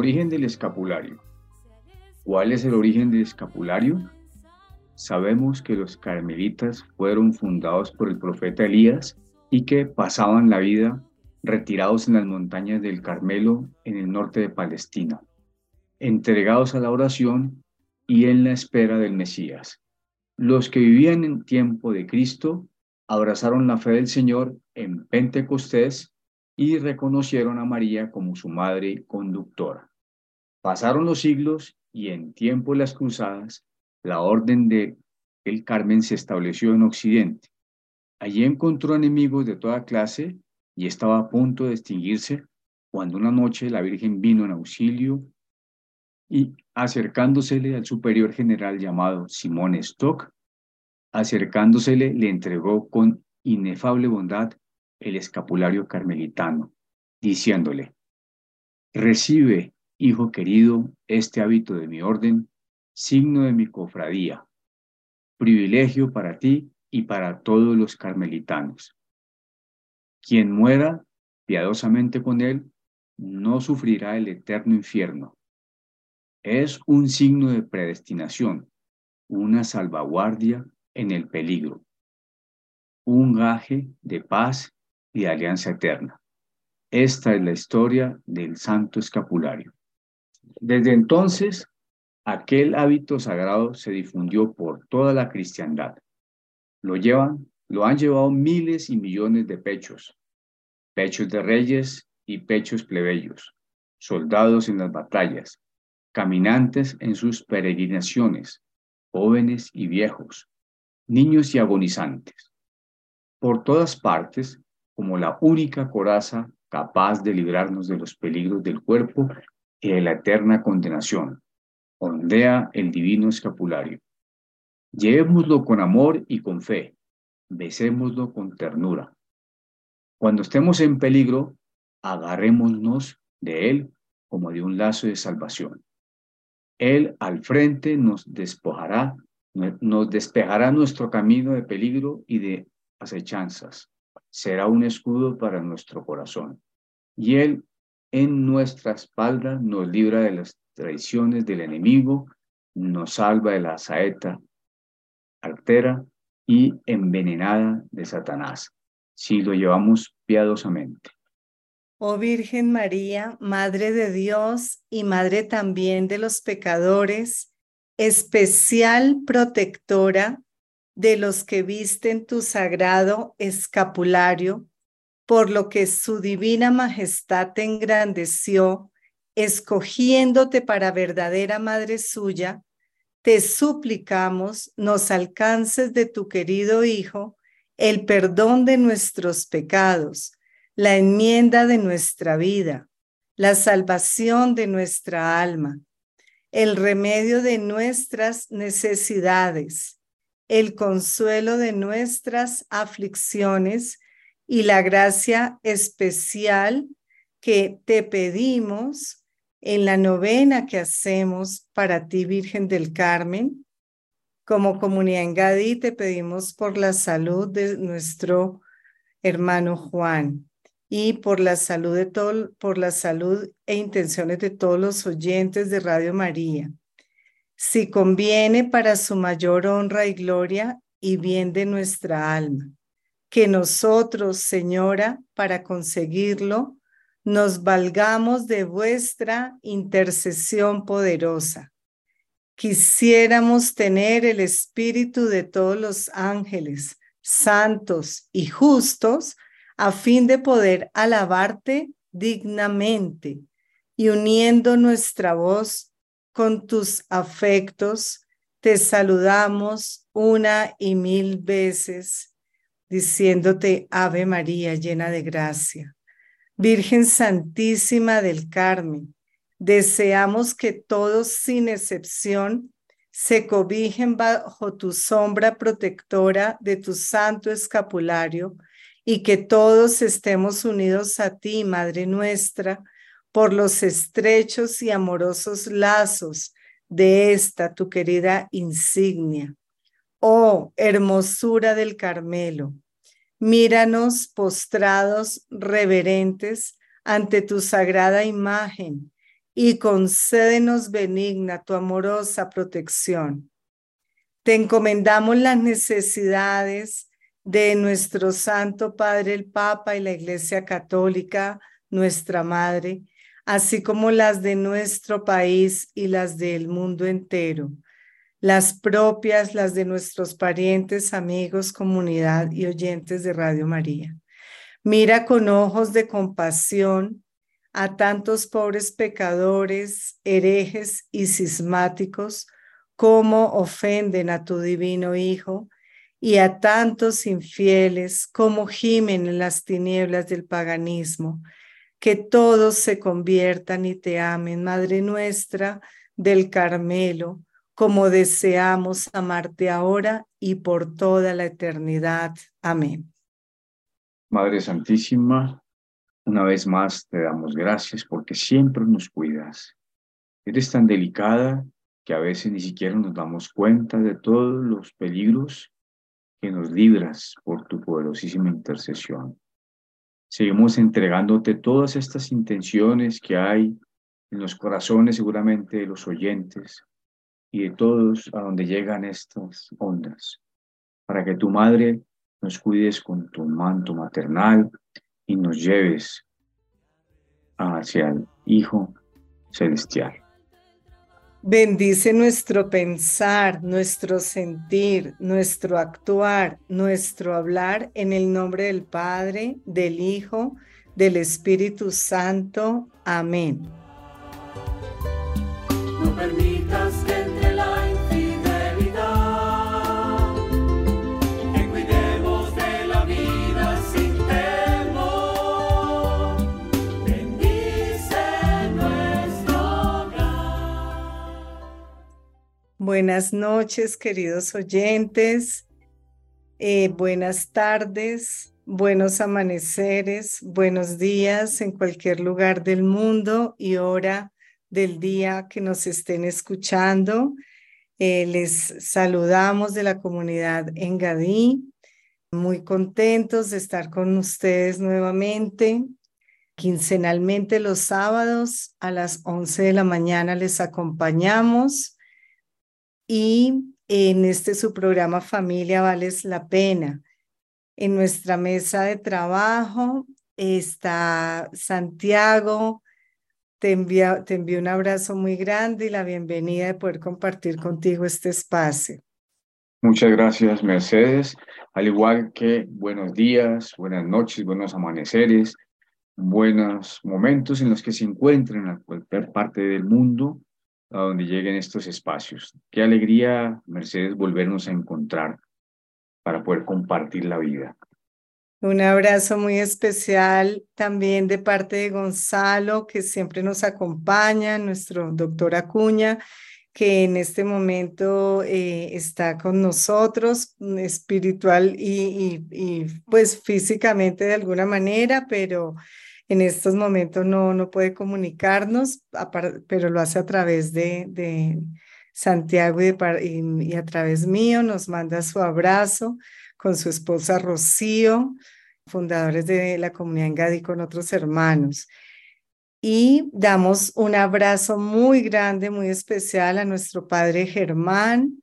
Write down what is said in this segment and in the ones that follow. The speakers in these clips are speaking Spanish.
origen del escapulario. ¿Cuál es el origen del escapulario? Sabemos que los carmelitas fueron fundados por el profeta Elías y que pasaban la vida retirados en las montañas del Carmelo en el norte de Palestina, entregados a la oración y en la espera del Mesías. Los que vivían en tiempo de Cristo abrazaron la fe del Señor en Pentecostés y reconocieron a María como su madre conductora. Pasaron los siglos y en tiempo de las cruzadas, la orden de el Carmen se estableció en Occidente. Allí encontró enemigos de toda clase y estaba a punto de extinguirse cuando una noche la Virgen vino en auxilio y acercándosele al superior general llamado Simón Stock, acercándosele le entregó con inefable bondad el escapulario carmelitano, diciéndole, recibe, hijo querido, este hábito de mi orden, signo de mi cofradía, privilegio para ti y para todos los carmelitanos. Quien muera piadosamente con él, no sufrirá el eterno infierno. Es un signo de predestinación, una salvaguardia en el peligro, un gaje de paz y de alianza eterna. Esta es la historia del Santo Escapulario. Desde entonces, aquel hábito sagrado se difundió por toda la cristiandad. Lo llevan, lo han llevado miles y millones de pechos, pechos de reyes y pechos plebeyos, soldados en las batallas, caminantes en sus peregrinaciones, jóvenes y viejos, niños y agonizantes. Por todas partes, como la única coraza capaz de librarnos de los peligros del cuerpo y de la eterna condenación, ondea el divino escapulario. Llevémoslo con amor y con fe, besémoslo con ternura. Cuando estemos en peligro, agarrémonos de él como de un lazo de salvación. Él al frente nos despojará, nos despejará nuestro camino de peligro y de acechanzas. Será un escudo para nuestro corazón. Y Él en nuestra espalda nos libra de las traiciones del enemigo, nos salva de la saeta altera y envenenada de Satanás, si lo llevamos piadosamente. Oh Virgen María, Madre de Dios y Madre también de los pecadores, especial protectora de los que visten tu sagrado escapulario, por lo que su divina majestad te engrandeció, escogiéndote para verdadera madre suya, te suplicamos nos alcances de tu querido Hijo el perdón de nuestros pecados, la enmienda de nuestra vida, la salvación de nuestra alma, el remedio de nuestras necesidades, el consuelo de nuestras aflicciones y la gracia especial que te pedimos en la novena que hacemos para ti, Virgen del Carmen. Como comunidad en Gadí te pedimos por la salud de nuestro hermano Juan y por la salud de todo, por la salud e intenciones de todos los oyentes de Radio María. Si conviene para su mayor honra y gloria y bien de nuestra alma, que nosotros, Señora, para conseguirlo, nos valgamos de vuestra intercesión poderosa. Quisiéramos tener el espíritu de todos los ángeles, santos y justos, a fin de poder alabarte dignamente y uniendo nuestra voz con tus afectos, te saludamos una y mil veces, diciéndote Ave María llena de gracia. Virgen Santísima del Carmen, deseamos que todos sin excepción se cobijen bajo tu sombra protectora de tu santo escapulario y que todos estemos unidos a ti, Madre nuestra, por los estrechos y amorosos lazos de esta tu querida insignia. Oh, hermosura del Carmelo, Míranos postrados, reverentes ante tu sagrada imagen y concédenos benigna tu amorosa protección. Te encomendamos las necesidades de nuestro Santo Padre el Papa y la Iglesia Católica, nuestra Madre, así como las de nuestro país y las del mundo entero las propias, las de nuestros parientes, amigos, comunidad y oyentes de Radio María. Mira con ojos de compasión a tantos pobres pecadores, herejes y cismáticos, como ofenden a tu divino Hijo, y a tantos infieles como gimen en las tinieblas del paganismo, que todos se conviertan y te amen, Madre nuestra del Carmelo, como deseamos amarte ahora y por toda la eternidad. Amén. Madre Santísima, una vez más te damos gracias porque siempre nos cuidas. Eres tan delicada que a veces ni siquiera nos damos cuenta de todos los peligros que nos libras por tu poderosísima intercesión. Seguimos entregándote todas estas intenciones que hay en los corazones seguramente de los oyentes, y de todos a donde llegan estas ondas, para que tu madre nos cuides con tu manto maternal y nos lleves hacia el Hijo Celestial. Bendice nuestro pensar, nuestro sentir, nuestro actuar, nuestro hablar en el nombre del Padre, del Hijo, del Espíritu Santo. Amén. No permitas que Buenas noches, queridos oyentes. Eh, buenas tardes, buenos amaneceres, buenos días en cualquier lugar del mundo y hora del día que nos estén escuchando. Eh, les saludamos de la comunidad en Gadí. Muy contentos de estar con ustedes nuevamente. Quincenalmente los sábados a las 11 de la mañana les acompañamos y en este su programa Familia Vales la Pena. En nuestra mesa de trabajo está Santiago. Te envío, te un abrazo muy grande y la bienvenida de poder compartir contigo este espacio. Muchas gracias, Mercedes. Al igual que buenos días, buenas noches, buenos amaneceres, buenos momentos en los que se encuentren en cualquier parte del mundo a donde lleguen estos espacios. Qué alegría, Mercedes, volvernos a encontrar para poder compartir la vida. Un abrazo muy especial también de parte de Gonzalo, que siempre nos acompaña, nuestro doctor Acuña, que en este momento eh, está con nosotros, espiritual y, y, y, pues físicamente de alguna manera, pero en estos momentos no, no puede comunicarnos, pero lo hace a través de, de Santiago y, y, a través mío, nos manda su abrazo con su esposa Rocío, fundadores de la comunidad en Gadi con otros hermanos. Y damos un abrazo muy grande, muy especial a nuestro padre Germán,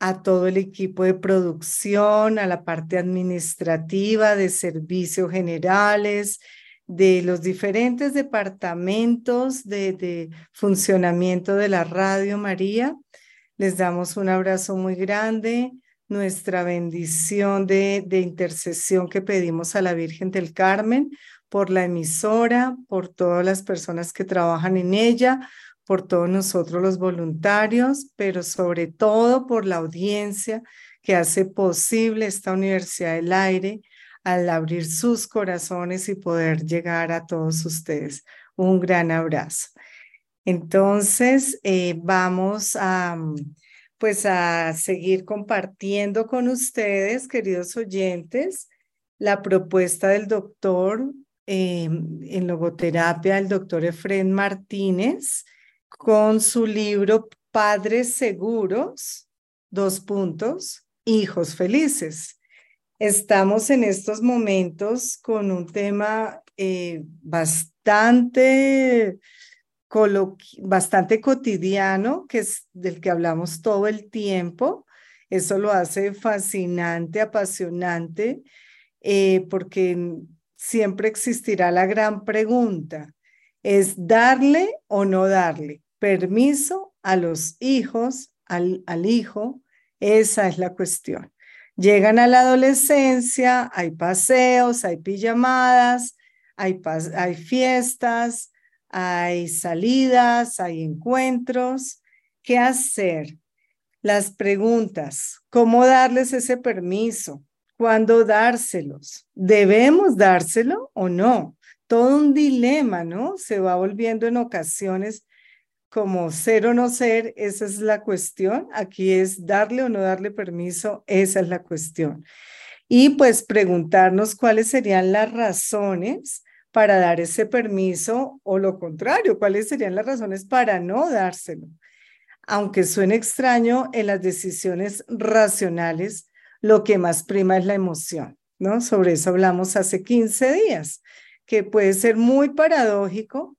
a todo el equipo de producción, a la parte administrativa, de servicios generales, de los diferentes departamentos de, funcionamiento de la Radio María. Les damos un abrazo muy grande, nuestra bendición de, de intercesión que pedimos a la Virgen del Carmen por la emisora, por todas las personas que trabajan en ella, por todos nosotros los voluntarios, pero sobre todo por la audiencia que hace posible esta Universidad del Aire al abrir sus corazones y poder llegar a todos ustedes. Un gran abrazo. Entonces, eh, vamos a, pues a seguir compartiendo con ustedes, queridos oyentes, la propuesta del doctor eh, en logoterapia, el doctor Efren Martínez, con su libro Padres Seguros, dos puntos, hijos felices. Estamos en estos momentos con un tema eh, bastante, bastante cotidiano, que es del que hablamos todo el tiempo. Eso lo hace fascinante, apasionante, eh, porque siempre existirá la gran pregunta, ¿es darle o no darle? permiso a los hijos, al, al hijo, esa es la cuestión. Llegan a la adolescencia, hay paseos, hay pijamadas, hay, fiestas, hay salidas, hay encuentros. ¿Qué hacer? Las preguntas, ¿cómo darles ese permiso? ¿Cuándo dárselos? ¿Debemos dárselo o no? Todo un dilema, ¿no? Se va volviendo en ocasiones como ser o no ser, esa es la cuestión. Aquí es darle o no darle permiso, esa es la cuestión. Y pues preguntarnos cuáles serían las razones para dar ese permiso o lo contrario, cuáles serían las razones para no dárselo. Aunque suene extraño, en las decisiones racionales lo que más prima es la emoción, ¿no? Sobre eso hablamos hace 15 días, que puede ser muy paradójico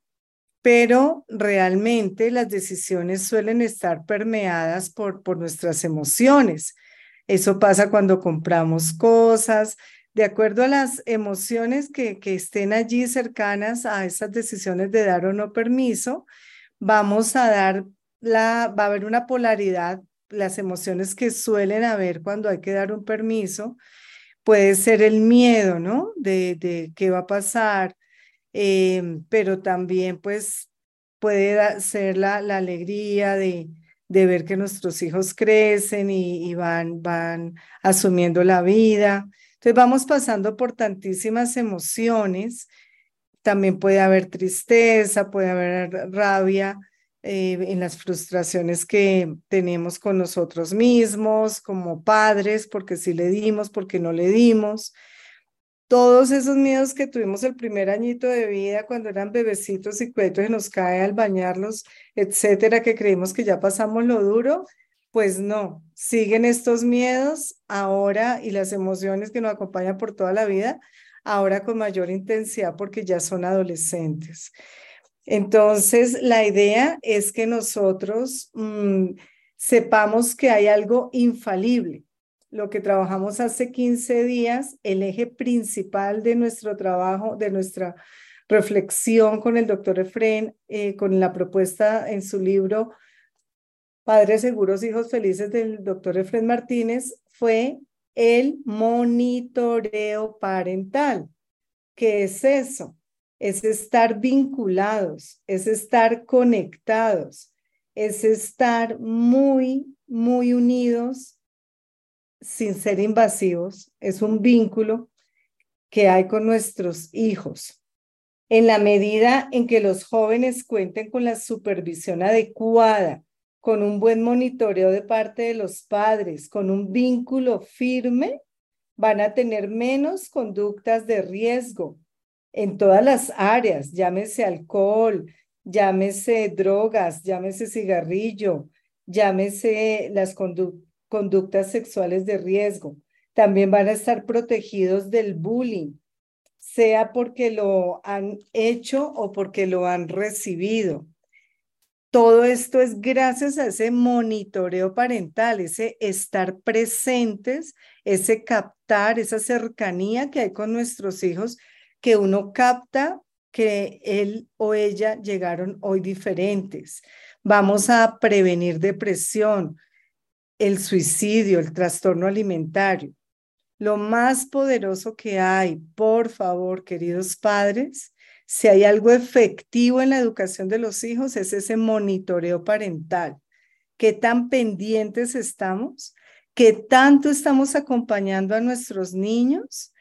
pero realmente las decisiones suelen estar permeadas por, por nuestras emociones. Eso pasa cuando compramos cosas, de acuerdo a las emociones que, que estén allí cercanas a esas decisiones de dar o no permiso, vamos a dar la, va a haber una polaridad, las emociones que suelen haber cuando hay que dar un permiso, puede ser el miedo, ¿no? De, de qué va a pasar, Em, pero también pues puede ser la, alegría de, de, ver que nuestros hijos crecen y, van, van asumiendo la vida. Entonces vamos pasando por tantísimas emociones. También puede haber tristeza, puede haber rabia eh, en las frustraciones que tenemos con nosotros mismos, como padres, porque si le dimos, porque no le dimos todos esos miedos que tuvimos el primer añito de vida cuando eran bebecitos y cuentos y nos cae al bañarlos, etcétera, que creímos que ya pasamos lo duro, pues no, siguen estos miedos ahora y las emociones que nos acompañan por toda la vida, ahora con mayor intensidad porque ya son adolescentes. Entonces, la idea es que nosotros mm, sepamos que hay algo infalible lo que trabajamos hace 15 días, el eje principal de nuestro trabajo, de nuestra reflexión con el doctor Efren, eh, con la propuesta en su libro Padres Seguros, Hijos Felices del doctor Efren Martínez, fue el monitoreo parental. ¿Qué es eso? Es estar vinculados, es estar conectados, es estar muy, muy unidos sin ser invasivos, es un vínculo que hay con nuestros hijos. En la medida en que los jóvenes cuenten con la supervisión adecuada, con un buen monitoreo de parte de los padres, con un vínculo firme, van a tener menos conductas de riesgo, en todas las áreas, llámese alcohol, llámese drogas, llámese cigarrillo, llámese las conductas sexuales de riesgo. También van a estar protegidos del bullying, sea porque lo han hecho o porque lo han recibido. Todo esto es gracias a ese monitoreo parental, ese estar presentes, ese captar, esa cercanía que hay con nuestros hijos, que uno capta que él o ella llegaron hoy diferentes. Vamos a prevenir depresión, el suicidio, el trastorno alimentario. Lo más poderoso que hay, por favor, queridos padres, si hay algo efectivo en la educación de los hijos, es ese monitoreo parental. ¿Qué tan pendientes estamos? ¿Qué tanto estamos acompañando a nuestros niños?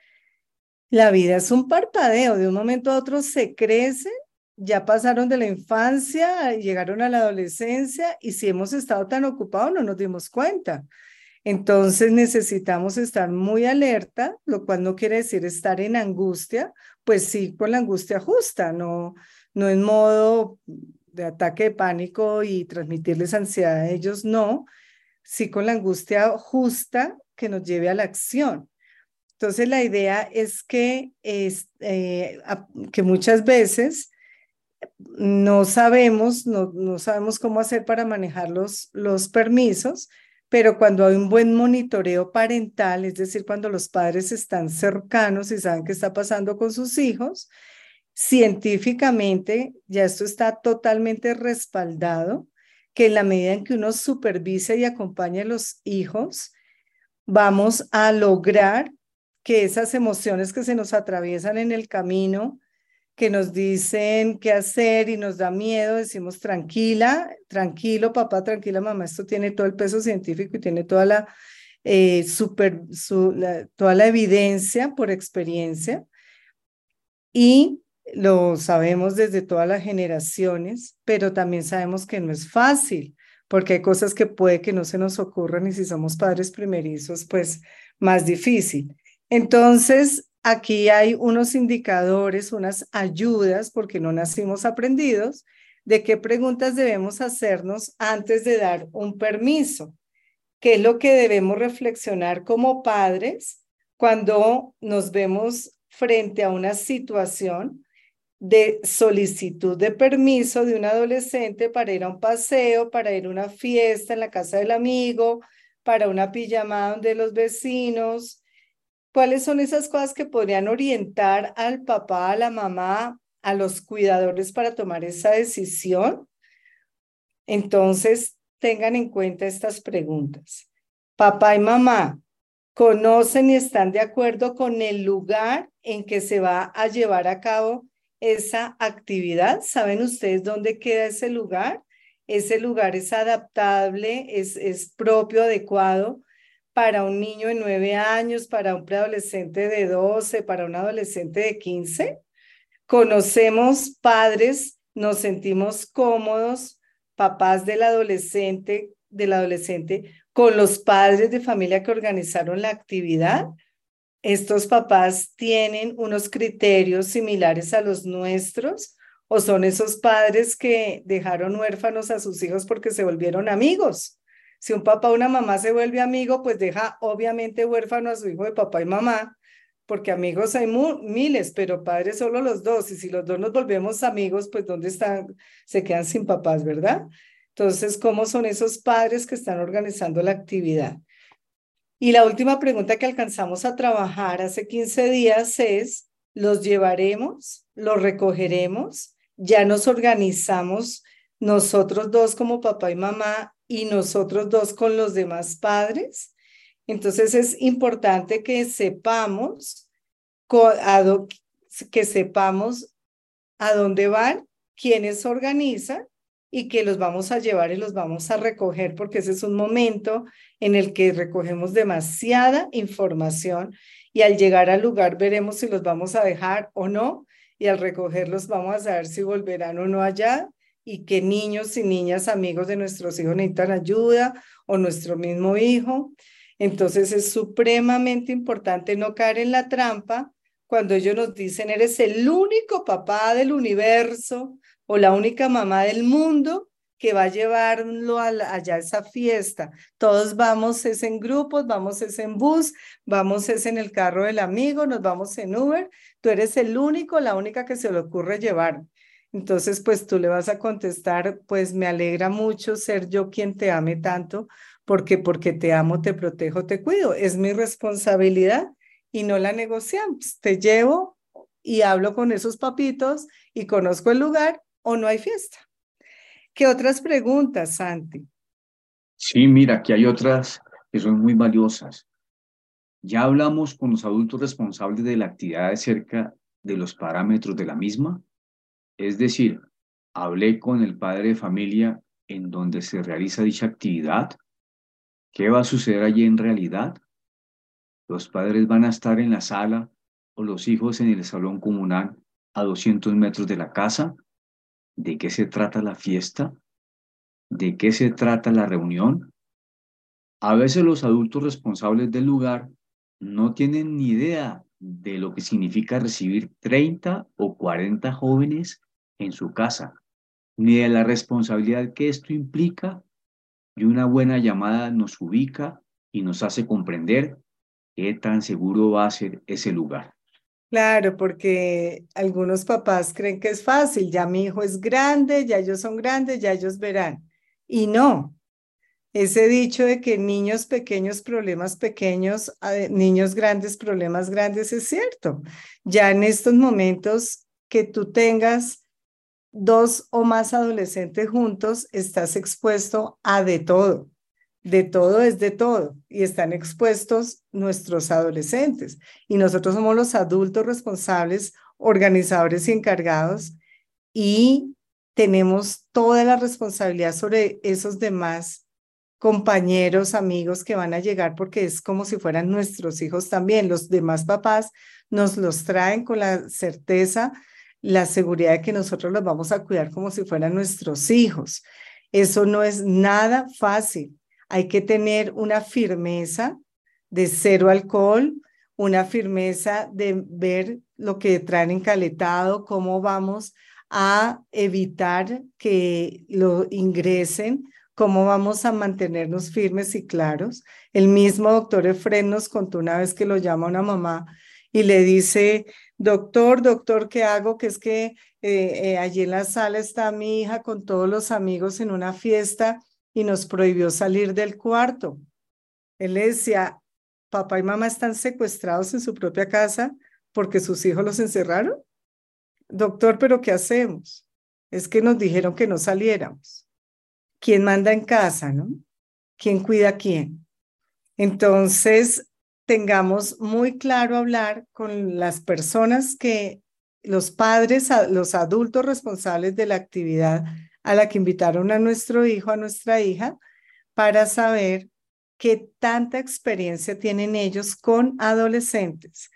La vida es un parpadeo, de un momento a otro se crecen, ya pasaron de la infancia, llegaron a la adolescencia y si hemos estado tan ocupados no nos dimos cuenta. Entonces necesitamos estar muy alerta, lo cual no quiere decir estar en angustia, pues sí, con la angustia justa, no, no en modo de ataque de pánico y transmitirles ansiedad a ellos, no, sí con la angustia justa que nos lleve a la acción. Entonces la idea es que, es, eh, que muchas veces no sabemos, no, no sabemos cómo hacer para manejar los, los permisos, pero cuando hay un buen monitoreo parental, es decir, cuando los padres están cercanos y saben qué está pasando con sus hijos, científicamente ya esto está totalmente respaldado, que en la medida en que uno supervisa y acompaña a los hijos, vamos a lograr que esas emociones que se nos atraviesan en el camino, que nos dicen qué hacer y nos da miedo, decimos tranquila, tranquilo papá, tranquila mamá, esto tiene todo el peso científico y tiene toda la, eh, super, toda la evidencia por experiencia y lo sabemos desde todas las generaciones, pero también sabemos que no es fácil, porque hay cosas que puede que no se nos ocurran y si somos padres primerizos, pues más difícil. Entonces, aquí hay unos indicadores, unas ayudas, porque no nacimos aprendidos, de qué preguntas debemos hacernos antes de dar un permiso. ¿Qué es lo que debemos reflexionar como padres cuando nos vemos frente a una situación de solicitud de permiso de un adolescente para ir a un paseo, para ir a una fiesta en la casa del amigo, para una pijamada donde los vecinos, ¿Cuáles son esas cosas que podrían orientar al papá, a la mamá, a los cuidadores para tomar esa decisión? Entonces, tengan en cuenta estas preguntas. Papá y mamá, ¿conocen y están de acuerdo con el lugar en que se va a llevar a cabo esa actividad? ¿Saben ustedes dónde queda ese lugar? Ese lugar es adaptable, es, es propio, adecuado para un niño de nueve años, para un preadolescente de 12, para un adolescente de 15. Conocemos padres, nos sentimos cómodos, papás del adolescente, del adolescente, con los padres de familia que organizaron la actividad. Estos papás tienen unos criterios similares a los nuestros o son esos padres que dejaron huérfanos a sus hijos porque se volvieron amigos si un papá o una mamá se vuelve amigo, pues deja obviamente huérfano a su hijo de papá y mamá, porque amigos hay miles, pero padres solo los dos. Y si los dos nos volvemos amigos, pues ¿dónde están? Se quedan sin papás, ¿verdad? Entonces, ¿cómo son esos padres que están organizando la actividad? Y la última pregunta que alcanzamos a trabajar hace 15 días es, ¿los llevaremos? ¿Los recogeremos? ¿Ya nos organizamos nosotros dos como papá y mamá y nosotros dos con los demás padres. Entonces es importante que sepamos, que sepamos a dónde van, quiénes organizan y que los vamos a llevar y los vamos a recoger porque ese es un momento en el que recogemos demasiada información y al llegar al lugar veremos si los vamos a dejar o no y al recogerlos vamos a saber si volverán o no allá y que niños y niñas amigos de nuestros hijos necesitan ayuda o nuestro mismo hijo. Entonces es supremamente importante no caer en la trampa cuando ellos nos dicen, eres el único papá del universo o la única mamá del mundo que va a llevarlo allá a esa fiesta. Todos vamos es en grupos, vamos es en bus, vamos es en el carro del amigo, nos vamos en Uber. Tú eres el único, la única que se le ocurre llevar. Entonces, pues tú le vas a contestar, pues me alegra mucho ser yo quien te ame tanto, porque porque te amo, te protejo, te cuido. Es mi responsabilidad y no la negociamos. Te llevo y hablo con esos papitos y conozco el lugar o no hay fiesta. ¿Qué otras preguntas, Santi? Sí, mira, aquí hay otras que son muy valiosas. Ya hablamos con los adultos responsables de la actividad acerca de los parámetros de la misma. Es decir, hablé con el padre de familia en donde se realiza dicha actividad. ¿Qué va a suceder allí en realidad? Los padres van a estar en la sala o los hijos en el salón comunal a 200 metros de la casa. ¿De qué se trata la fiesta? ¿De qué se trata la reunión? A veces los adultos responsables del lugar no tienen ni idea de lo que significa recibir 30 o 40 jóvenes en su casa, ni de la responsabilidad que esto implica. Y una buena llamada nos ubica y nos hace comprender ¿Qué tan seguro va a ser ese lugar? Claro, porque algunos papás creen que es fácil, ya mi hijo es grande, ya ellos son grandes, ya ellos verán. Y no, ese dicho de que niños pequeños, problemas pequeños, niños grandes, problemas grandes, es cierto. Ya en estos momentos que tú tengas dos o más adolescentes juntos, estás expuesto a de todo de todo es de todo y están expuestos nuestros adolescentes y nosotros somos los adultos responsables, organizadores y encargados y tenemos toda la responsabilidad sobre esos demás compañeros, amigos que van a llegar porque es como si fueran nuestros hijos también. Los demás papás nos los traen con la certeza, la seguridad de que nosotros los vamos a cuidar como si fueran nuestros hijos. Eso no es nada fácil hay que tener una firmeza de cero alcohol, una firmeza de ver lo que traen encaletado, cómo vamos a evitar que lo ingresen, cómo vamos a mantenernos firmes y claros. El mismo doctor Efren nos contó una vez que lo llama una mamá y le dice, doctor, doctor, ¿qué hago? Que es que eh, eh, allí en la sala está mi hija con todos los amigos en una fiesta y nos prohibió salir del cuarto. Él decía, papá y mamá están secuestrados en su propia casa porque sus hijos los encerraron. Doctor, pero ¿qué hacemos? Es que nos dijeron que no saliéramos. ¿Quién manda en casa, no? ¿Quién cuida a quién? Entonces, tengamos muy claro hablar con las personas que los padres, los adultos responsables de la actividad a la que invitaron a nuestro hijo, a nuestra hija, para saber qué tanta experiencia tienen ellos con adolescentes.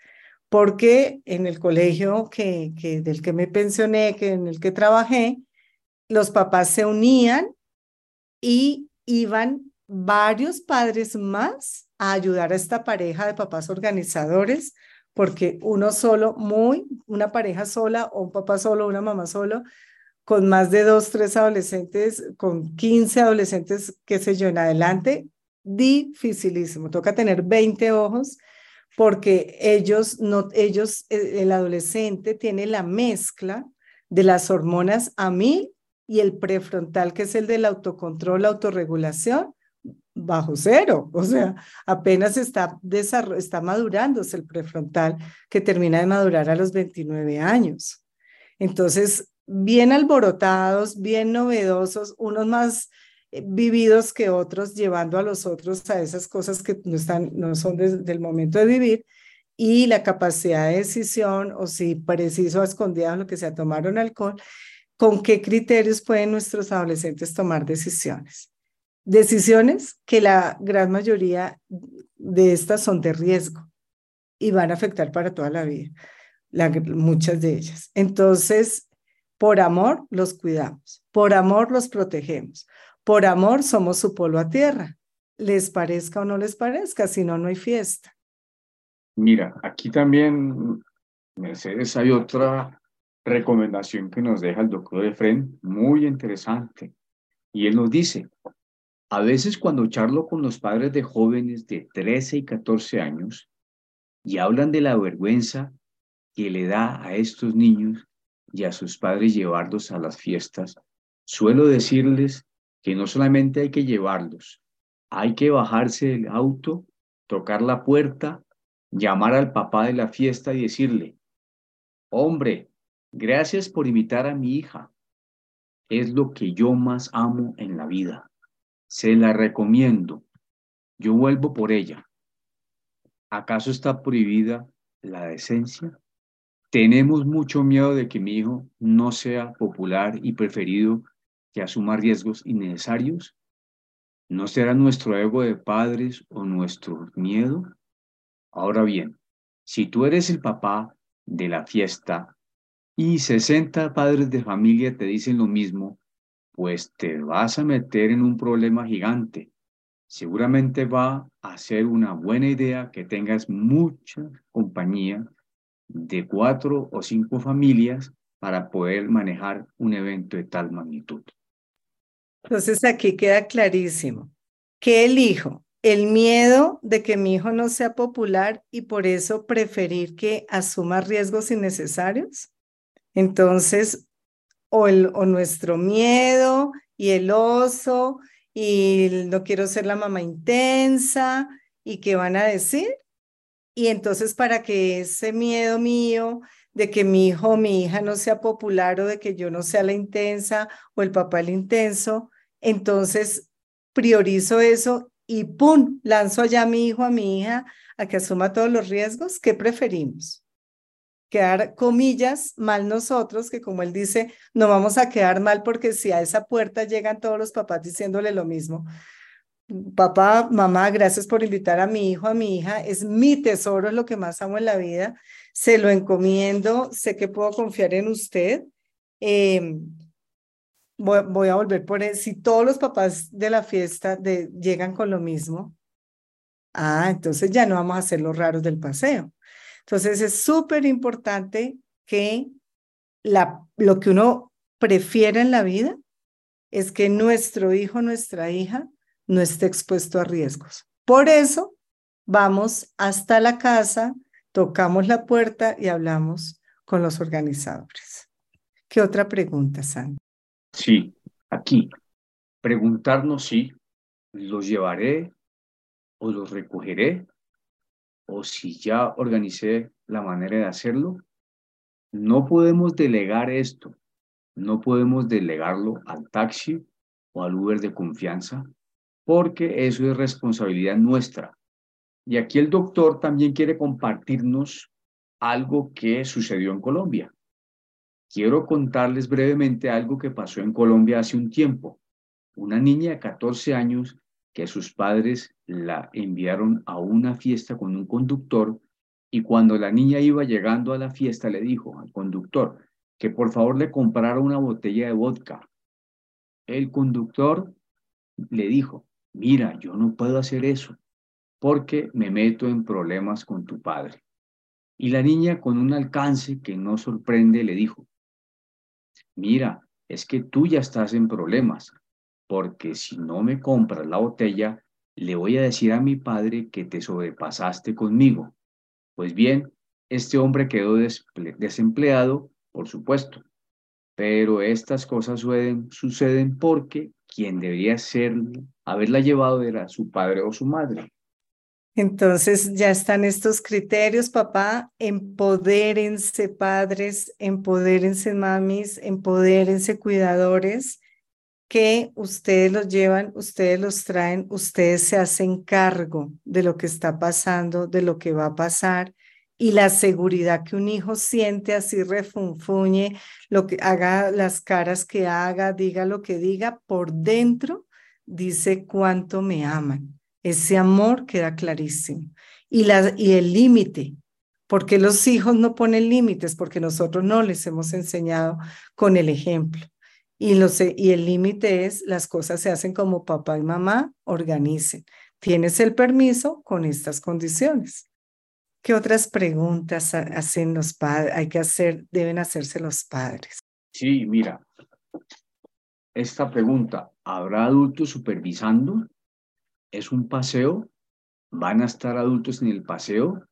Porque en el colegio que, que, del que me pensioné, que en el que trabajé, los papás se unían y iban varios padres más a ayudar a esta pareja de papás organizadores, porque uno solo, muy, una pareja sola o un papá solo, una mamá solo, con más de dos, tres adolescentes, con 15 adolescentes, qué sé yo, en adelante, dificilísimo. Toca tener 20 ojos porque ellos, no, ellos, e, el adolescente tiene la mezcla de las hormonas a mí y el prefrontal, que es el del autocontrol, la autorregulación, bajo cero. O sea, apenas está, está madurándose el prefrontal, que termina de madurar a los 29 años. Entonces, bien alborotados, bien novedosos, unos más eh, vividos que otros, llevando a los otros a esas cosas que no, están, no son desde el momento de vivir, y la capacidad de decisión, o si preciso a escondidas lo que sea, tomaron alcohol, con qué criterios pueden nuestros adolescentes tomar decisiones. Decisiones que la gran mayoría de estas son de riesgo y van a afectar para toda la vida, muchas de ellas. Entonces, por amor los cuidamos, por amor los protegemos, por amor somos su polo a tierra, les parezca o no les parezca, si no, no hay fiesta. Mira, aquí también Mercedes, hay otra recomendación que nos deja el doctor Efren, muy interesante. Y él nos dice, a veces cuando charlo con los padres de jóvenes de 13 y 14 años y hablan de la vergüenza que le da a estos niños y a sus padres llevarlos a las fiestas, suelo decirles que no solamente hay que llevarlos, hay que bajarse del auto, tocar la puerta, llamar al papá de la fiesta y decirle, hombre, gracias por invitar a mi hija. Es lo que yo más amo en la vida. Se la recomiendo. Yo vuelvo por ella. ¿Acaso está prohibida la decencia? Tenemos mucho miedo de que mi hijo no sea popular y preferido que asuma riesgos innecesarios. ¿No será nuestro ego de padres o nuestro miedo? Ahora bien, si tú eres el papá de la fiesta y 60 padres de familia te dicen lo mismo, pues te vas a meter en un problema gigante. Seguramente va a ser una buena idea que tengas mucha compañía de cuatro o cinco familias para poder manejar un evento de tal magnitud. Entonces aquí queda clarísimo. ¿Qué elijo? El miedo de que mi hijo no sea popular y por eso preferir que asuma riesgos innecesarios. Entonces, o, nuestro miedo y el oso y no quiero ser la mamá intensa y qué van a decir. Y entonces para que ese miedo mío de que mi hijo o mi hija no sea popular o de que yo no sea la intensa o el papá el intenso, entonces priorizo eso y ¡pum! lanzo allá a mi hijo, a mi hija, a que asuma todos los riesgos. ¿Qué preferimos? Quedar, comillas, mal nosotros, que como él dice, no vamos a quedar mal porque si a esa puerta llegan todos los papás diciéndole lo mismo, papá, mamá, gracias por invitar a mi hijo, a mi hija, es mi tesoro, es lo que más amo en la vida, se lo encomiendo, sé que puedo confiar en usted. Eh, voy, a volver por él. Si todos los papás de la fiesta llegan con lo mismo, ah, entonces ya no vamos a hacer los raros del paseo. Entonces es súper importante que la, lo que uno prefiere en la vida es que nuestro hijo, nuestra hija, no esté expuesto a riesgos. Por eso vamos hasta la casa, tocamos la puerta y hablamos con los organizadores. ¿Qué otra pregunta, Sandra? Sí, aquí. Preguntarnos si los llevaré o los recogeré o si ya organicé la manera de hacerlo. No podemos delegar esto. No podemos delegarlo al taxi o al Uber de confianza porque eso es responsabilidad nuestra. Y aquí el doctor también quiere compartirnos algo que sucedió en Colombia. Quiero contarles brevemente algo que pasó en Colombia hace un tiempo. Una niña de 14 años que sus padres la enviaron a una fiesta con un conductor y cuando la niña iba llegando a la fiesta le dijo al conductor que por favor le comprara una botella de vodka. El conductor le dijo, mira, yo no puedo hacer eso porque me meto en problemas con tu padre. Y la niña con un alcance que no sorprende le dijo, mira, es que tú ya estás en problemas, porque si no me compras la botella, le voy a decir a mi padre que te sobrepasaste conmigo. Pues bien, este hombre quedó desempleado, por supuesto, pero estas cosas suceden, suceden porque quien debería ser, haberla llevado era su padre o su madre. Entonces ya están estos criterios, papá. Empodérense padres, empodérense mamis, empodérense cuidadores, que ustedes los llevan, ustedes los traen, ustedes se hacen cargo de lo que está pasando, de lo que va a pasar y la seguridad que un hijo siente así refunfuñe, lo que haga las caras que haga, diga lo que diga, por dentro dice cuánto me aman ese amor queda clarísimo. Y, la, y el límite, porque los hijos no ponen límites, porque nosotros no les hemos enseñado con el ejemplo. Y, y el límite es, las cosas se hacen como papá y mamá organicen. Tienes el permiso con estas condiciones. ¿Qué otras preguntas hacen los padres? Hay que hacer, deben hacerse los padres. Sí, mira, esta pregunta, ¿habrá adultos supervisando? ¿Es un paseo? ¿Van a estar adultos en el paseo?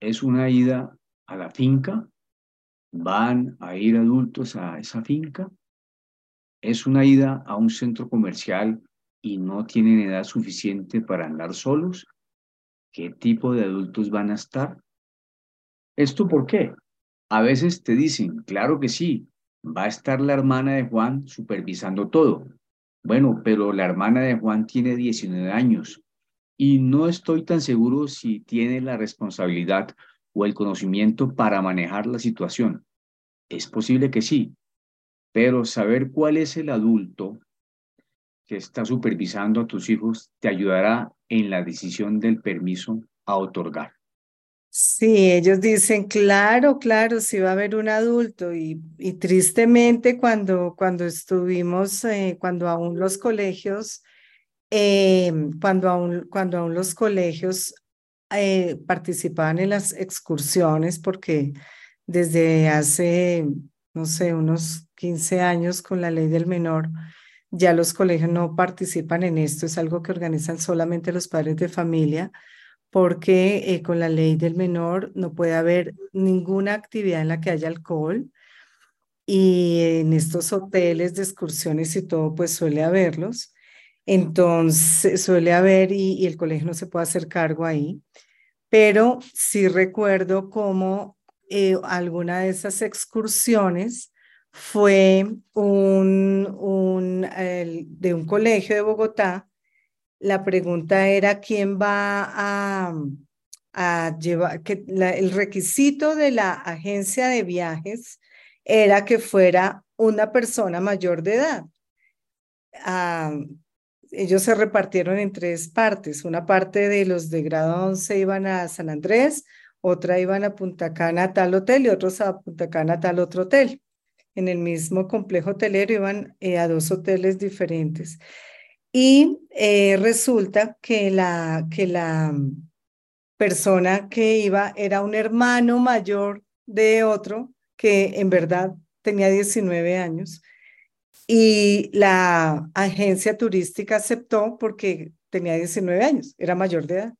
¿Es una ida a la finca? ¿Van a ir adultos a esa finca? ¿Es una ida a un centro comercial y no tienen edad suficiente para andar solos? ¿Qué tipo de adultos van a estar? ¿Esto por qué? A veces te dicen, claro que sí, va a estar la hermana de Juan supervisando todo. Bueno, pero la hermana de Juan tiene 19 años y no estoy tan seguro si tiene la responsabilidad o el conocimiento para manejar la situación. Es posible que sí, pero saber cuál es el adulto que está supervisando a tus hijos te ayudará en la decisión del permiso a otorgar. Sí, ellos dicen, claro, claro, sí va a haber un adulto y, tristemente cuando, cuando estuvimos, eh, cuando aún los colegios, eh, cuando, aún, cuando aún los colegios eh, participaban en las excursiones, porque desde hace, no sé, unos 15 años con la ley del menor, ya los colegios no participan en esto, es algo que organizan solamente los padres de familia porque eh, con la ley del menor no puede haber ninguna actividad en la que haya alcohol y en estos hoteles de excursiones y todo, pues suele haberlos. Entonces, suele haber y, el colegio no se puede hacer cargo ahí, pero sí recuerdo cómo eh, alguna de esas excursiones fue un, de un colegio de Bogotá la pregunta era quién va a, a llevar, que el requisito de la agencia de viajes era que fuera una persona mayor de edad. Ah, ellos se repartieron en tres partes. Una parte de los de grado 11 iban a San Andrés, otra iban a Punta Cana a tal hotel y otros a Punta Cana a tal otro hotel. En el mismo complejo hotelero iban eh, a dos hoteles diferentes. Y eh, resulta que la, que la persona que iba era un hermano mayor de otro que en verdad tenía 19 años. Y la agencia turística aceptó porque tenía 19 años, era mayor de edad.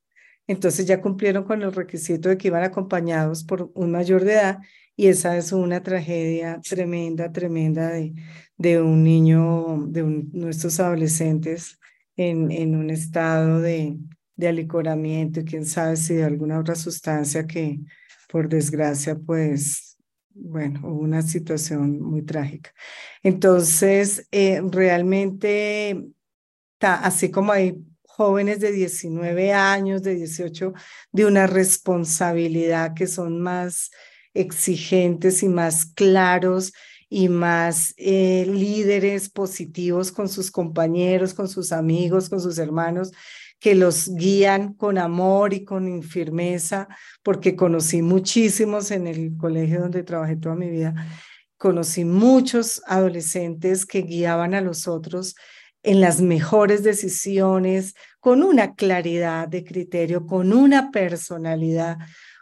Entonces ya cumplieron con el requisito de que iban acompañados por un mayor de edad y esa es una tragedia tremenda, tremenda de, de un niño, de nuestros adolescentes en, en un estado de, de alicoramiento, quién sabe si de alguna otra sustancia que por desgracia, pues, bueno, una situación muy trágica. Entonces, eh, realmente, así como hay jóvenes de 19 años, de 18, de una responsabilidad que son más exigentes y más claros y más eh, líderes positivos con sus compañeros, con sus amigos, con sus hermanos, que los guían con amor y con firmeza, porque conocí muchísimos en el colegio donde trabajé toda mi vida, conocí muchos adolescentes que guiaban a los otros en las mejores decisiones, con una claridad de criterio, con una personalidad,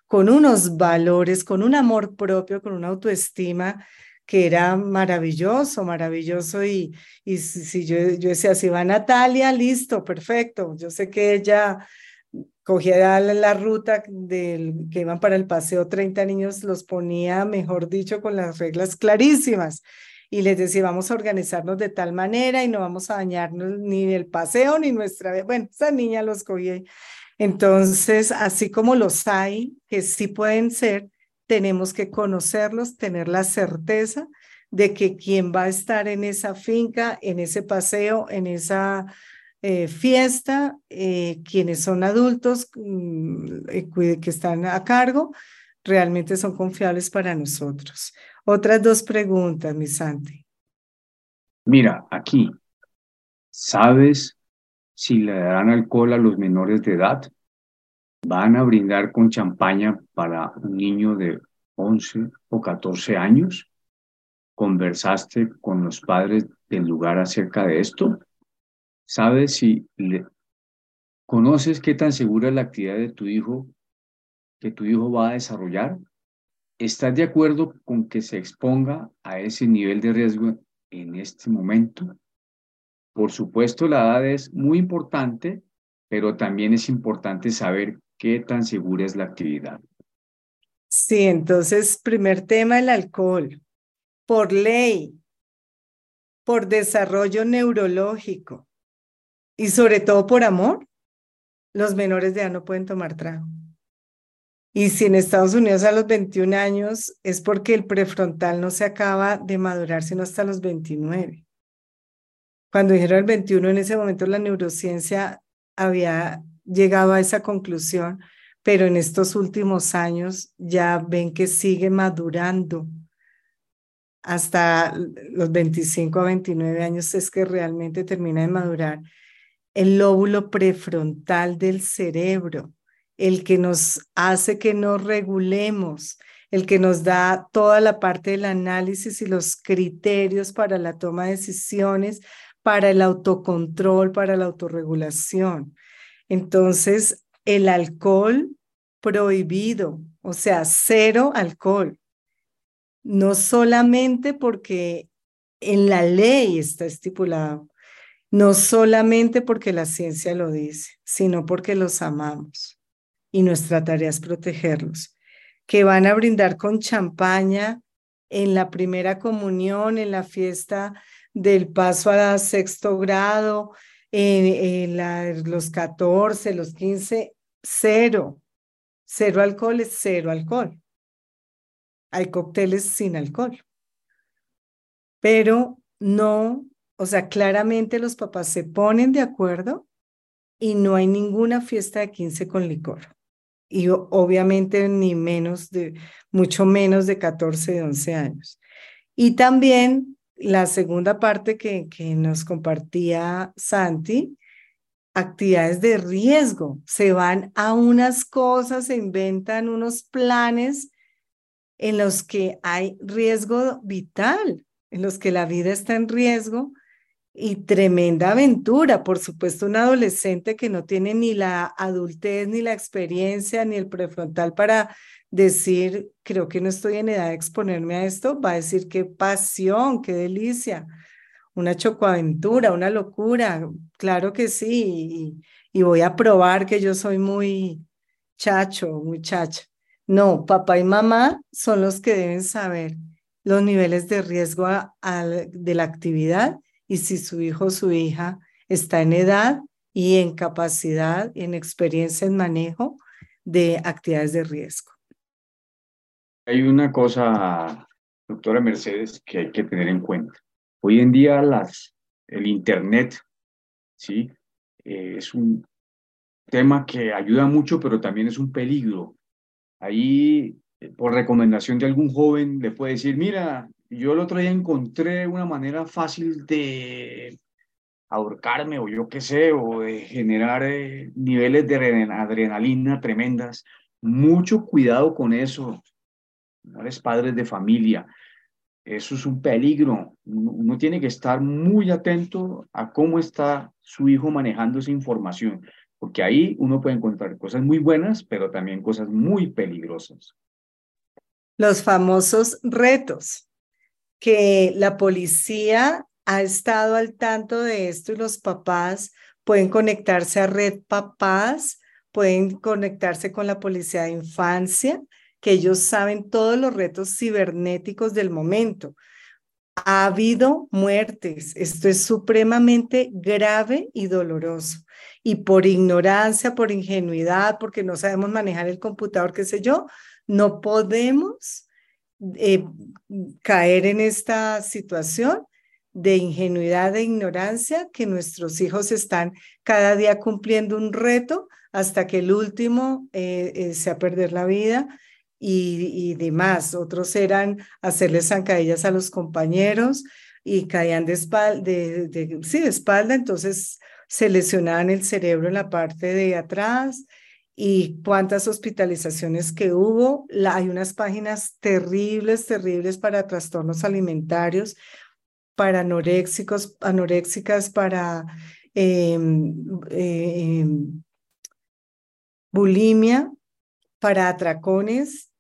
con unos valores, con un amor propio, con una autoestima que era maravilloso, maravilloso. Y, y si, yo, yo decía, si va Natalia, listo, perfecto. Yo sé que ella cogía la, ruta del, que iban para el paseo, 30 niños los ponía, mejor dicho, con las reglas clarísimas. Y les decía, vamos a organizarnos de tal manera y no vamos a dañarnos ni el paseo ni nuestra... Bueno, esa niña los cogía. Entonces, así como los hay, que sí pueden ser, tenemos que conocerlos, tener la certeza de que quien va a estar en esa finca, en ese paseo, en esa eh, fiesta, eh, quienes son adultos mm, eh, que están a cargo, realmente son confiables para nosotros. Otras dos preguntas, mi Santi. Mira, aquí, ¿sabes si le darán alcohol a los menores de edad? van a brindar con champaña para un niño de 11 o 14 años? ¿Conversaste con los padres del lugar acerca de esto? ¿Sabes si le... conoces qué tan segura es la actividad de tu hijo que tu hijo va a desarrollar? ¿Estás de acuerdo con que se exponga a ese nivel de riesgo en este momento? Por supuesto, la edad es muy importante, pero también es importante saber qué tan segura es la actividad. Sí, entonces, primer tema, el alcohol. Por ley, por desarrollo neurológico y sobre todo por amor, los menores de edad no pueden tomar trago. Y si en Estados Unidos a los 21 años es porque el prefrontal no se acaba de madurar sino hasta los 29. Cuando dijeron el 21, en ese momento la neurociencia había llegado a esa conclusión, pero en estos últimos años ya ven que sigue madurando. Hasta los 25 a 29 años es que realmente termina de madurar el lóbulo prefrontal del cerebro el que nos hace que nos regulemos, el que nos da toda la parte del análisis y los criterios para la toma de decisiones, para el autocontrol, para la autorregulación. Entonces, el alcohol prohibido, o sea, cero alcohol. No solamente porque en la ley está estipulado, no solamente porque la ciencia lo dice, sino porque los amamos y nuestra tarea es protegerlos, que van a brindar con champaña en la primera comunión, en la fiesta del paso a sexto grado, en, los 14, los 15, cero. Cero alcohol es cero alcohol. Hay cócteles sin alcohol. Pero no, o sea, claramente los papás se ponen de acuerdo y no hay ninguna fiesta de 15 con licor y obviamente ni menos de, mucho menos de 14, de 11 años. Y también la segunda parte que, que nos compartía Santi, actividades de riesgo. Se van a unas cosas, se inventan unos planes en los que hay riesgo vital, en los que la vida está en riesgo y tremenda aventura, por supuesto, un adolescente que no tiene ni la adultez, ni la experiencia, ni el prefrontal para decir, creo que no estoy en edad de exponerme a esto, va a decir qué pasión, qué delicia, una chocoaventura, una locura, claro que sí, y, voy a probar que yo soy muy chacho, muchacha. No, papá y mamá son los que deben saber los niveles de riesgo de la actividad y si su hijo o su hija está en edad y en capacidad en experiencia en manejo de actividades de riesgo. Hay una cosa, doctora Mercedes, que hay que tener en cuenta. Hoy en día las, el Internet ¿sí? Eh, es un tema que ayuda mucho, pero también es un peligro. Ahí, eh, por recomendación de algún joven, le puede decir, mira, yo el otro día encontré una manera fácil de ahorcarme o yo qué sé, o de generar eh, niveles de adrenalina tremendas. Mucho cuidado con eso. Eres padres de familia. Eso es un peligro. Uno, tiene que estar muy atento a cómo está su hijo manejando esa información, porque ahí uno puede encontrar cosas muy buenas, pero también cosas muy peligrosas. Los famosos retos que la policía ha estado al tanto de esto y los papás pueden conectarse a Red Papás, pueden conectarse con la policía de infancia, que ellos saben todos los retos cibernéticos del momento. Ha habido muertes, esto es supremamente grave y doloroso. Y por ignorancia, por ingenuidad, porque no sabemos manejar el computador, qué sé yo, no podemos eh, caer en esta situación de ingenuidad e ignorancia que nuestros hijos están cada día cumpliendo un reto hasta que el último eh, eh, sea perder la vida y, demás. Otros eran hacerles zancadillas a los compañeros y caían de de, sí, de espalda, entonces se lesionaban el cerebro en la parte de atrás y cuántas hospitalizaciones que hubo. hay unas páginas terribles, terribles para trastornos alimentarios, para anoréxicos, anoréxicas, para em, em, bulimia, para atracones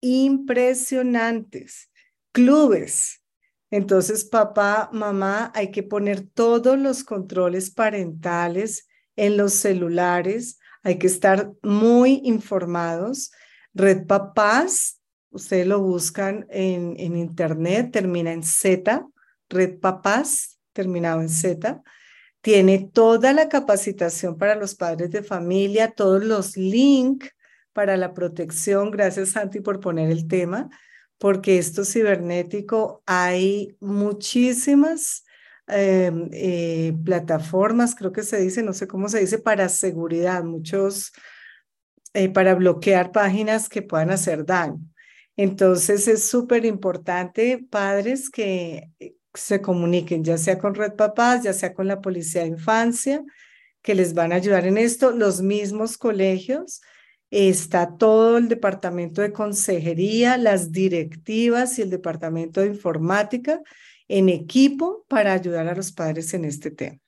impresionantes, clubes. Entonces, papá, mamá, hay que poner todos los controles parentales en los celulares, hay que estar muy informados. Red Papás, ustedes lo buscan en, en internet, termina en Z, Red Papás, terminado en Z. Tiene toda la capacitación para los padres de familia, todos los links para la protección. Gracias, Santi, por poner el tema, porque esto cibernético hay muchísimas em, eh, plataformas, creo que se dice, no sé cómo se dice, para seguridad, muchos, eh, para bloquear páginas que puedan hacer daño. Entonces es súper importante, padres, que se comuniquen, ya sea con Red Papás, ya sea con la Policía de Infancia, que les van a ayudar en esto, los mismos colegios está todo el departamento de consejería, las directivas y el departamento de informática en equipo para ayudar a los padres en este tema.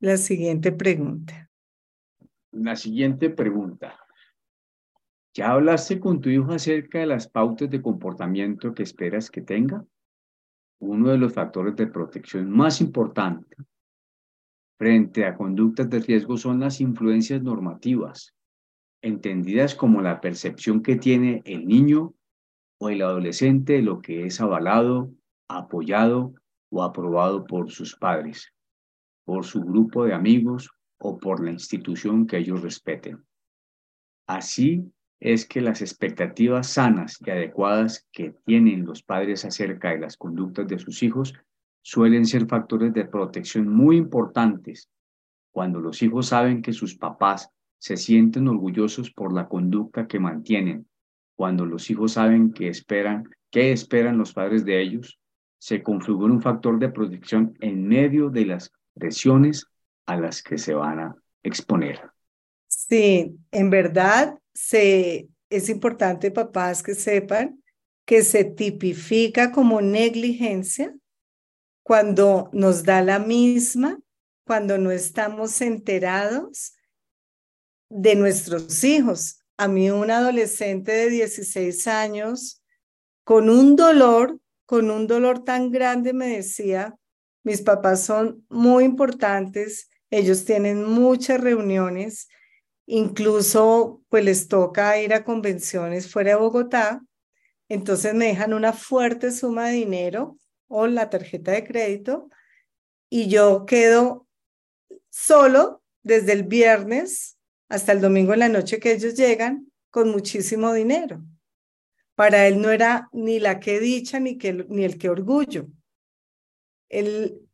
La siguiente pregunta. La siguiente pregunta. ¿Ya hablaste con tu hijo acerca de las pautas de comportamiento que esperas que tenga? Uno de los factores de protección más importantes frente a conductas de riesgo son las influencias normativas entendidas como la percepción que tiene el niño o el adolescente de lo que es avalado, apoyado o aprobado por sus padres, por su grupo de amigos o por la institución que ellos respeten. Así es que las expectativas sanas y adecuadas que tienen los padres acerca de las conductas de sus hijos suelen ser factores de protección muy importantes cuando los hijos saben que sus papás se sienten orgullosos por la conducta que mantienen. Cuando los hijos saben que esperan, qué esperan los padres de ellos, se configura un factor de protección en medio de las presiones a las que se van a exponer. Sí, en verdad se, es importante, papás, que sepan que se tipifica como negligencia cuando nos da la misma, cuando no estamos enterados de nuestros hijos. A mí un adolescente de 16 años con un dolor, con un dolor tan grande me decía, mis papás son muy importantes, ellos tienen muchas reuniones, incluso pues les toca ir a convenciones fuera de Bogotá, entonces me dejan una fuerte suma de dinero o la tarjeta de crédito y yo quedo solo desde el viernes hasta el domingo en la noche que ellos llegan con muchísimo dinero. Para él no era ni la que dicha ni, que, ni el que orgullo.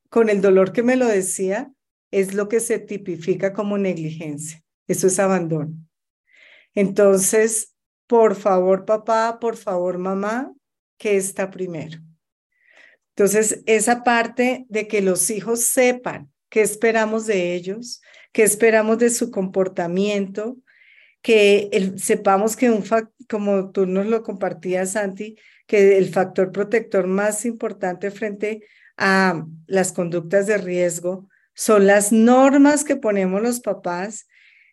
Con el dolor que me lo decía, es lo que se tipifica como negligencia. Eso es abandono. Entonces, por favor, papá, por favor, mamá, ¿qué está primero? Entonces, esa parte de que los hijos sepan qué esperamos de ellos, qué esperamos de su comportamiento, que sepamos que un como tú nos lo compartías, Santi, que el factor protector más importante frente a las conductas de riesgo son las normas que ponemos los papás,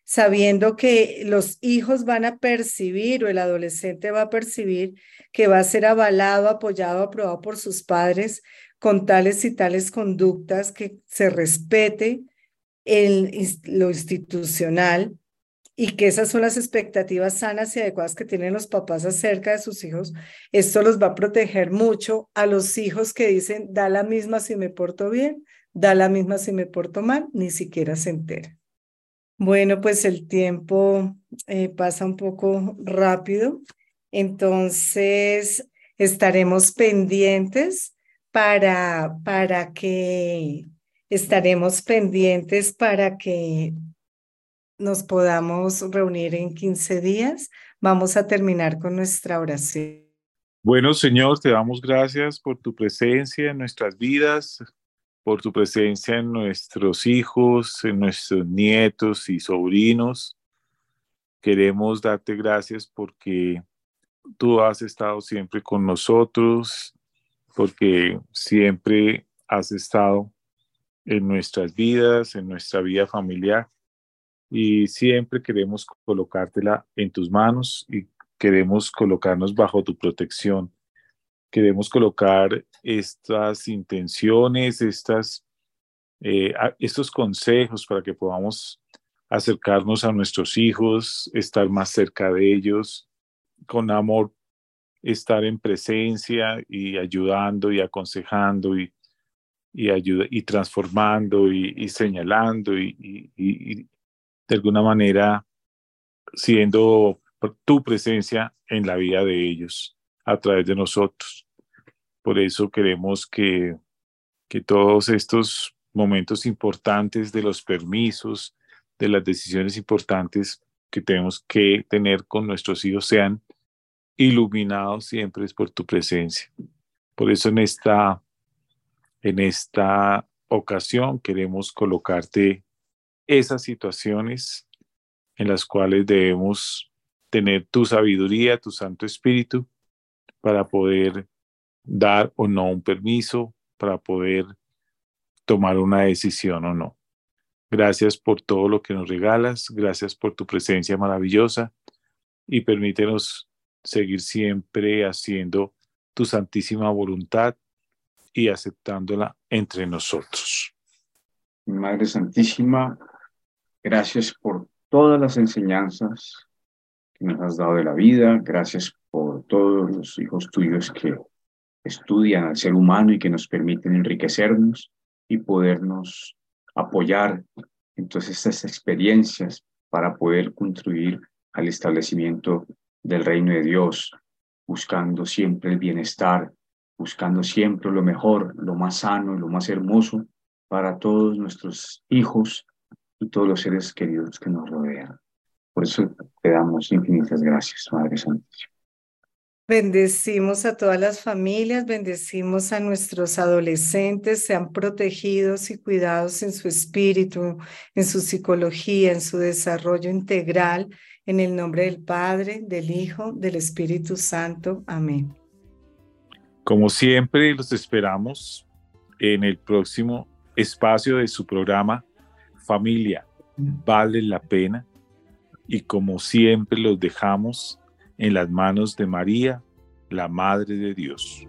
sabiendo que los hijos van a percibir o el adolescente va a percibir que va a ser avalado, apoyado, aprobado por sus padres con tales y tales conductas, que se respete lo institucional y que esas son las expectativas sanas y adecuadas que tienen los papás acerca de sus hijos, esto los va a proteger mucho a los hijos que dicen, da la misma si me porto bien, da la misma si me porto mal, ni siquiera se entera. Bueno, pues el tiempo eh, pasa un poco rápido, entonces estaremos pendientes para, para que estaremos pendientes para que nos podamos reunir en 15 días. Vamos a terminar con nuestra oración. Bueno, Señor, te damos gracias por tu presencia en nuestras vidas, por tu presencia en nuestros hijos, en nuestros nietos y sobrinos. Queremos darte gracias porque tú has estado siempre con nosotros, porque siempre has estado en nuestras vidas, en nuestra vida familiar. Y siempre queremos colocártela en tus manos y queremos colocarnos bajo tu protección. Queremos colocar estas intenciones, estas, eh, estos consejos para que podamos acercarnos a nuestros hijos, estar más cerca de ellos, con amor, estar en presencia y ayudando y aconsejando y, y, ayuda, y transformando y, señalando y, de alguna manera siendo tu presencia en la vida de ellos a través de nosotros. Por eso queremos que, que todos estos momentos importantes de los permisos, de las decisiones importantes que tenemos que tener con nuestros hijos sean iluminados siempre por tu presencia. Por eso en esta, en esta ocasión queremos colocarte esas situaciones en las cuales debemos tener tu sabiduría, tu Santo Espíritu, para poder dar o no un permiso, para poder tomar una decisión o no. Gracias por todo lo que nos regalas, gracias por tu presencia maravillosa y permítenos seguir siempre haciendo tu santísima voluntad y aceptándola entre nosotros. Madre Santísima, gracias por todas las enseñanzas que nos has dado de la vida, gracias por todos los hijos tuyos que estudian al ser humano y que nos permiten enriquecernos y podernos apoyar en todas estas experiencias para poder contribuir al establecimiento del reino de Dios, buscando siempre el bienestar, buscando siempre lo mejor, lo más sano lo más hermoso para todos nuestros hijos y todos los seres queridos que nos rodean. Por eso te damos infinitas gracias, Madre Santísima. Bendecimos a todas las familias, bendecimos a nuestros adolescentes, sean protegidos y cuidados en su espíritu, en su psicología, en su desarrollo integral, en el nombre del Padre, del Hijo, del Espíritu Santo. Amén. Como siempre, los esperamos en el próximo espacio de su programa Familia, vale la pena. Y como siempre, los dejamos en las manos de María, la Madre de Dios.